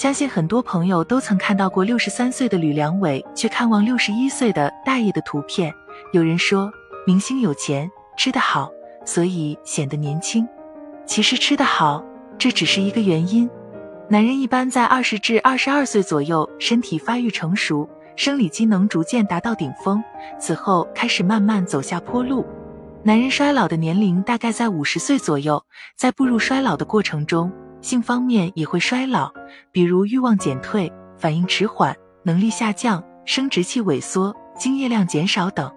相信很多朋友都曾看到过六十三岁的吕良伟去看望六十一岁的大爷的图片。有人说，明星有钱，吃得好，所以显得年轻。其实吃得好，这只是一个原因。男人一般在二十至二十二岁左右，身体发育成熟，生理机能逐渐达到顶峰，此后开始慢慢走下坡路。男人衰老的年龄大概在五十岁左右，在步入衰老的过程中，性方面也会衰老，比如欲望减退、反应迟缓、能力下降、生殖器萎缩、精液量减少等。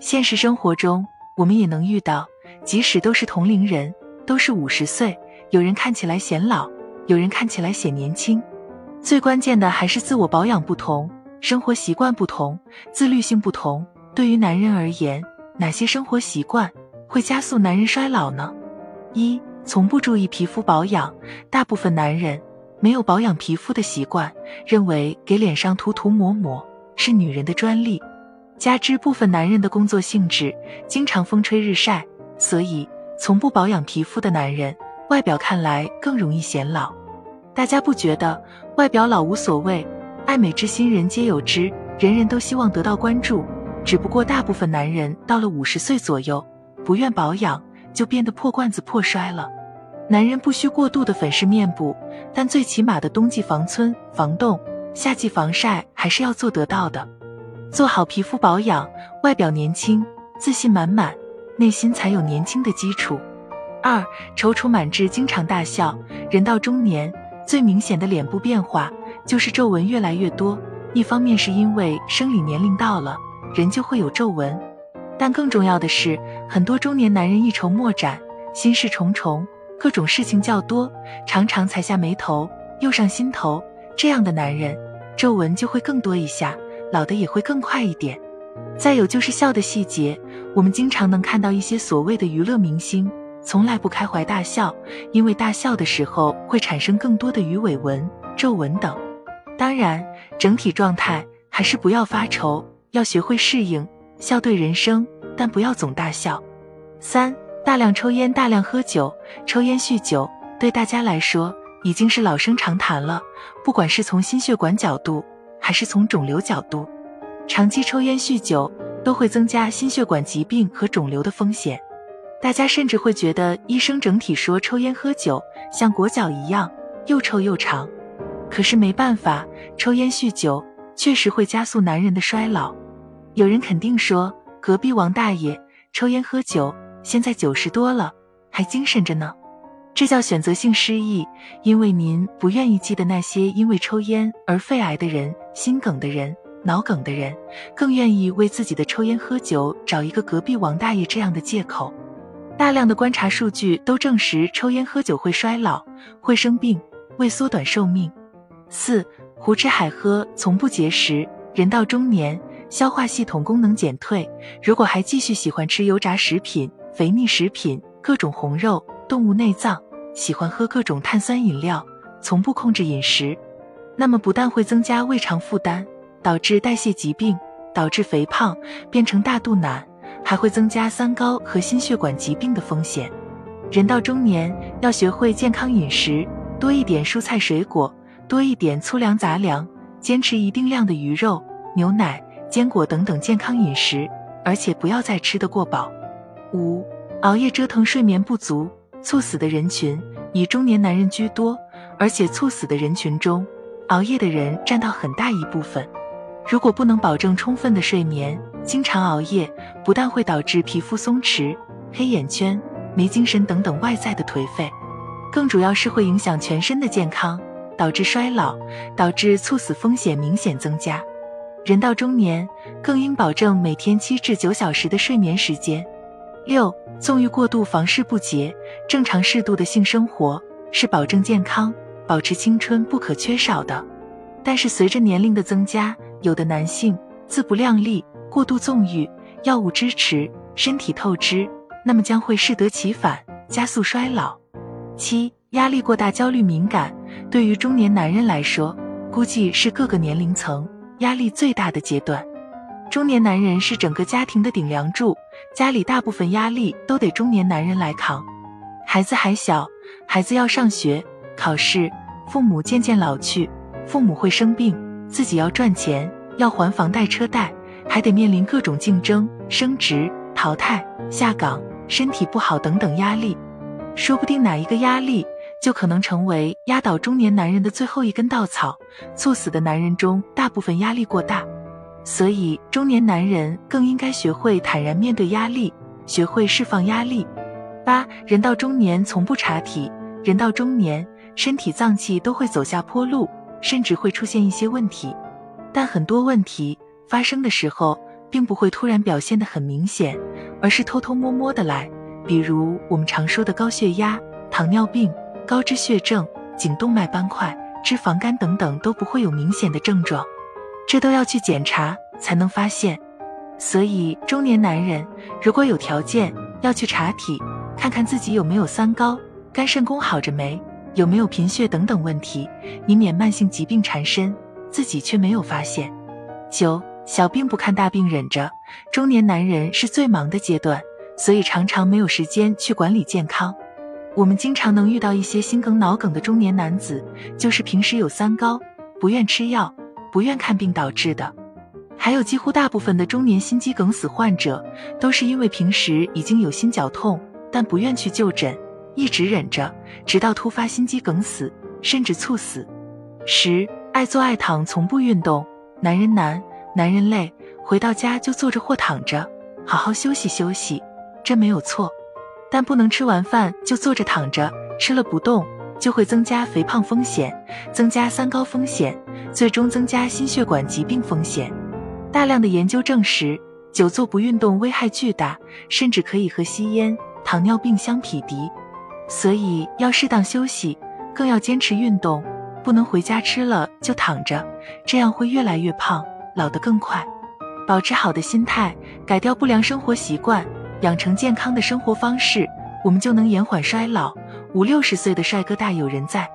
现实生活中，我们也能遇到，即使都是同龄人，都是五十岁，有人看起来显老。有人看起来显年轻，最关键的还是自我保养不同，生活习惯不同，自律性不同。对于男人而言，哪些生活习惯会加速男人衰老呢？一、从不注意皮肤保养。大部分男人没有保养皮肤的习惯，认为给脸上涂涂抹抹是女人的专利。加之部分男人的工作性质经常风吹日晒，所以从不保养皮肤的男人，外表看来更容易显老。大家不觉得外表老无所谓，爱美之心人皆有之，人人都希望得到关注。只不过大部分男人到了五十岁左右，不愿保养，就变得破罐子破摔了。男人不需过度的粉饰面部，但最起码的冬季防皴防冻，夏季防晒还是要做得到的。做好皮肤保养，外表年轻，自信满满，内心才有年轻的基础。二，踌躇满志，经常大笑，人到中年。最明显的脸部变化就是皱纹越来越多，一方面是因为生理年龄到了，人就会有皱纹，但更重要的是，很多中年男人一筹莫展，心事重重，各种事情较多，常常才下眉头又上心头，这样的男人皱纹就会更多一下，老的也会更快一点。再有就是笑的细节，我们经常能看到一些所谓的娱乐明星。从来不开怀大笑，因为大笑的时候会产生更多的鱼尾纹、皱纹等。当然，整体状态还是不要发愁，要学会适应，笑对人生，但不要总大笑。三、大量抽烟、大量喝酒，抽烟酗酒对大家来说已经是老生常谈了。不管是从心血管角度，还是从肿瘤角度，长期抽烟酗酒都会增加心血管疾病和肿瘤的风险。大家甚至会觉得医生整体说抽烟喝酒像裹脚一样又臭又长，可是没办法，抽烟酗酒确实会加速男人的衰老。有人肯定说，隔壁王大爷抽烟喝酒，现在九十多了还精神着呢，这叫选择性失忆。因为您不愿意记得那些因为抽烟而肺癌的人、心梗的人、脑梗的人，更愿意为自己的抽烟喝酒找一个隔壁王大爷这样的借口。大量的观察数据都证实，抽烟喝酒会衰老，会生病，会缩短寿命。四，胡吃海喝，从不节食，人到中年，消化系统功能减退。如果还继续喜欢吃油炸食品、肥腻食品、各种红肉、动物内脏，喜欢喝各种碳酸饮料，从不控制饮食，那么不但会增加胃肠负担，导致代谢疾病，导致肥胖，变成大肚腩。还会增加三高和心血管疾病的风险。人到中年要学会健康饮食，多一点蔬菜水果，多一点粗粮杂粮，坚持一定量的鱼肉、牛奶、坚果等等健康饮食，而且不要再吃得过饱。五、熬夜折腾睡眠不足，猝死的人群以中年男人居多，而且猝死的人群中，熬夜的人占到很大一部分。如果不能保证充分的睡眠，经常熬夜，不但会导致皮肤松弛、黑眼圈、没精神等等外在的颓废，更主要是会影响全身的健康，导致衰老，导致猝死风险明显增加。人到中年，更应保证每天七至九小时的睡眠时间。六，纵欲过度、房事不节，正常适度的性生活是保证健康、保持青春不可缺少的。但是随着年龄的增加，有的男性自不量力、过度纵欲、药物支持、身体透支，那么将会适得其反，加速衰老。七、压力过大、焦虑敏感，对于中年男人来说，估计是各个年龄层压力最大的阶段。中年男人是整个家庭的顶梁柱，家里大部分压力都得中年男人来扛。孩子还小，孩子要上学、考试，父母渐渐老去。父母会生病，自己要赚钱，要还房贷车贷，还得面临各种竞争、升职、淘汰、下岗、身体不好等等压力。说不定哪一个压力，就可能成为压倒中年男人的最后一根稻草。猝死的男人中，大部分压力过大，所以中年男人更应该学会坦然面对压力，学会释放压力。八人到中年从不查体，人到中年身体脏器都会走下坡路，甚至会出现一些问题。但很多问题发生的时候，并不会突然表现得很明显，而是偷偷摸摸的来。比如我们常说的高血压、糖尿病、高脂血症、颈动脉斑块、脂肪肝等等都不会有明显的症状，这都要去检查才能发现。所以中年男人如果有条件，要去查体。看看自己有没有三高，肝肾功好着没，有没有贫血等等问题，以免慢性疾病缠身，自己却没有发现。九小病不看大病忍着，中年男人是最忙的阶段，所以常常没有时间去管理健康。我们经常能遇到一些心梗、脑梗的中年男子，就是平时有三高，不愿吃药，不愿看病导致的。还有几乎大部分的中年心肌梗死患者，都是因为平时已经有心绞痛。但不愿去就诊，一直忍着，直到突发心肌梗死，甚至猝死。十爱坐爱躺，从不运动，男人难，男人累，回到家就坐着或躺着，好好休息休息，这没有错。但不能吃完饭就坐着躺着，吃了不动，就会增加肥胖风险，增加三高风险，最终增加心血管疾病风险。大量的研究证实，久坐不运动危害巨大，甚至可以和吸烟。糖尿病相匹敌，所以要适当休息，更要坚持运动，不能回家吃了就躺着，这样会越来越胖，老得更快。保持好的心态，改掉不良生活习惯，养成健康的生活方式，我们就能延缓衰老。五六十岁的帅哥大有人在。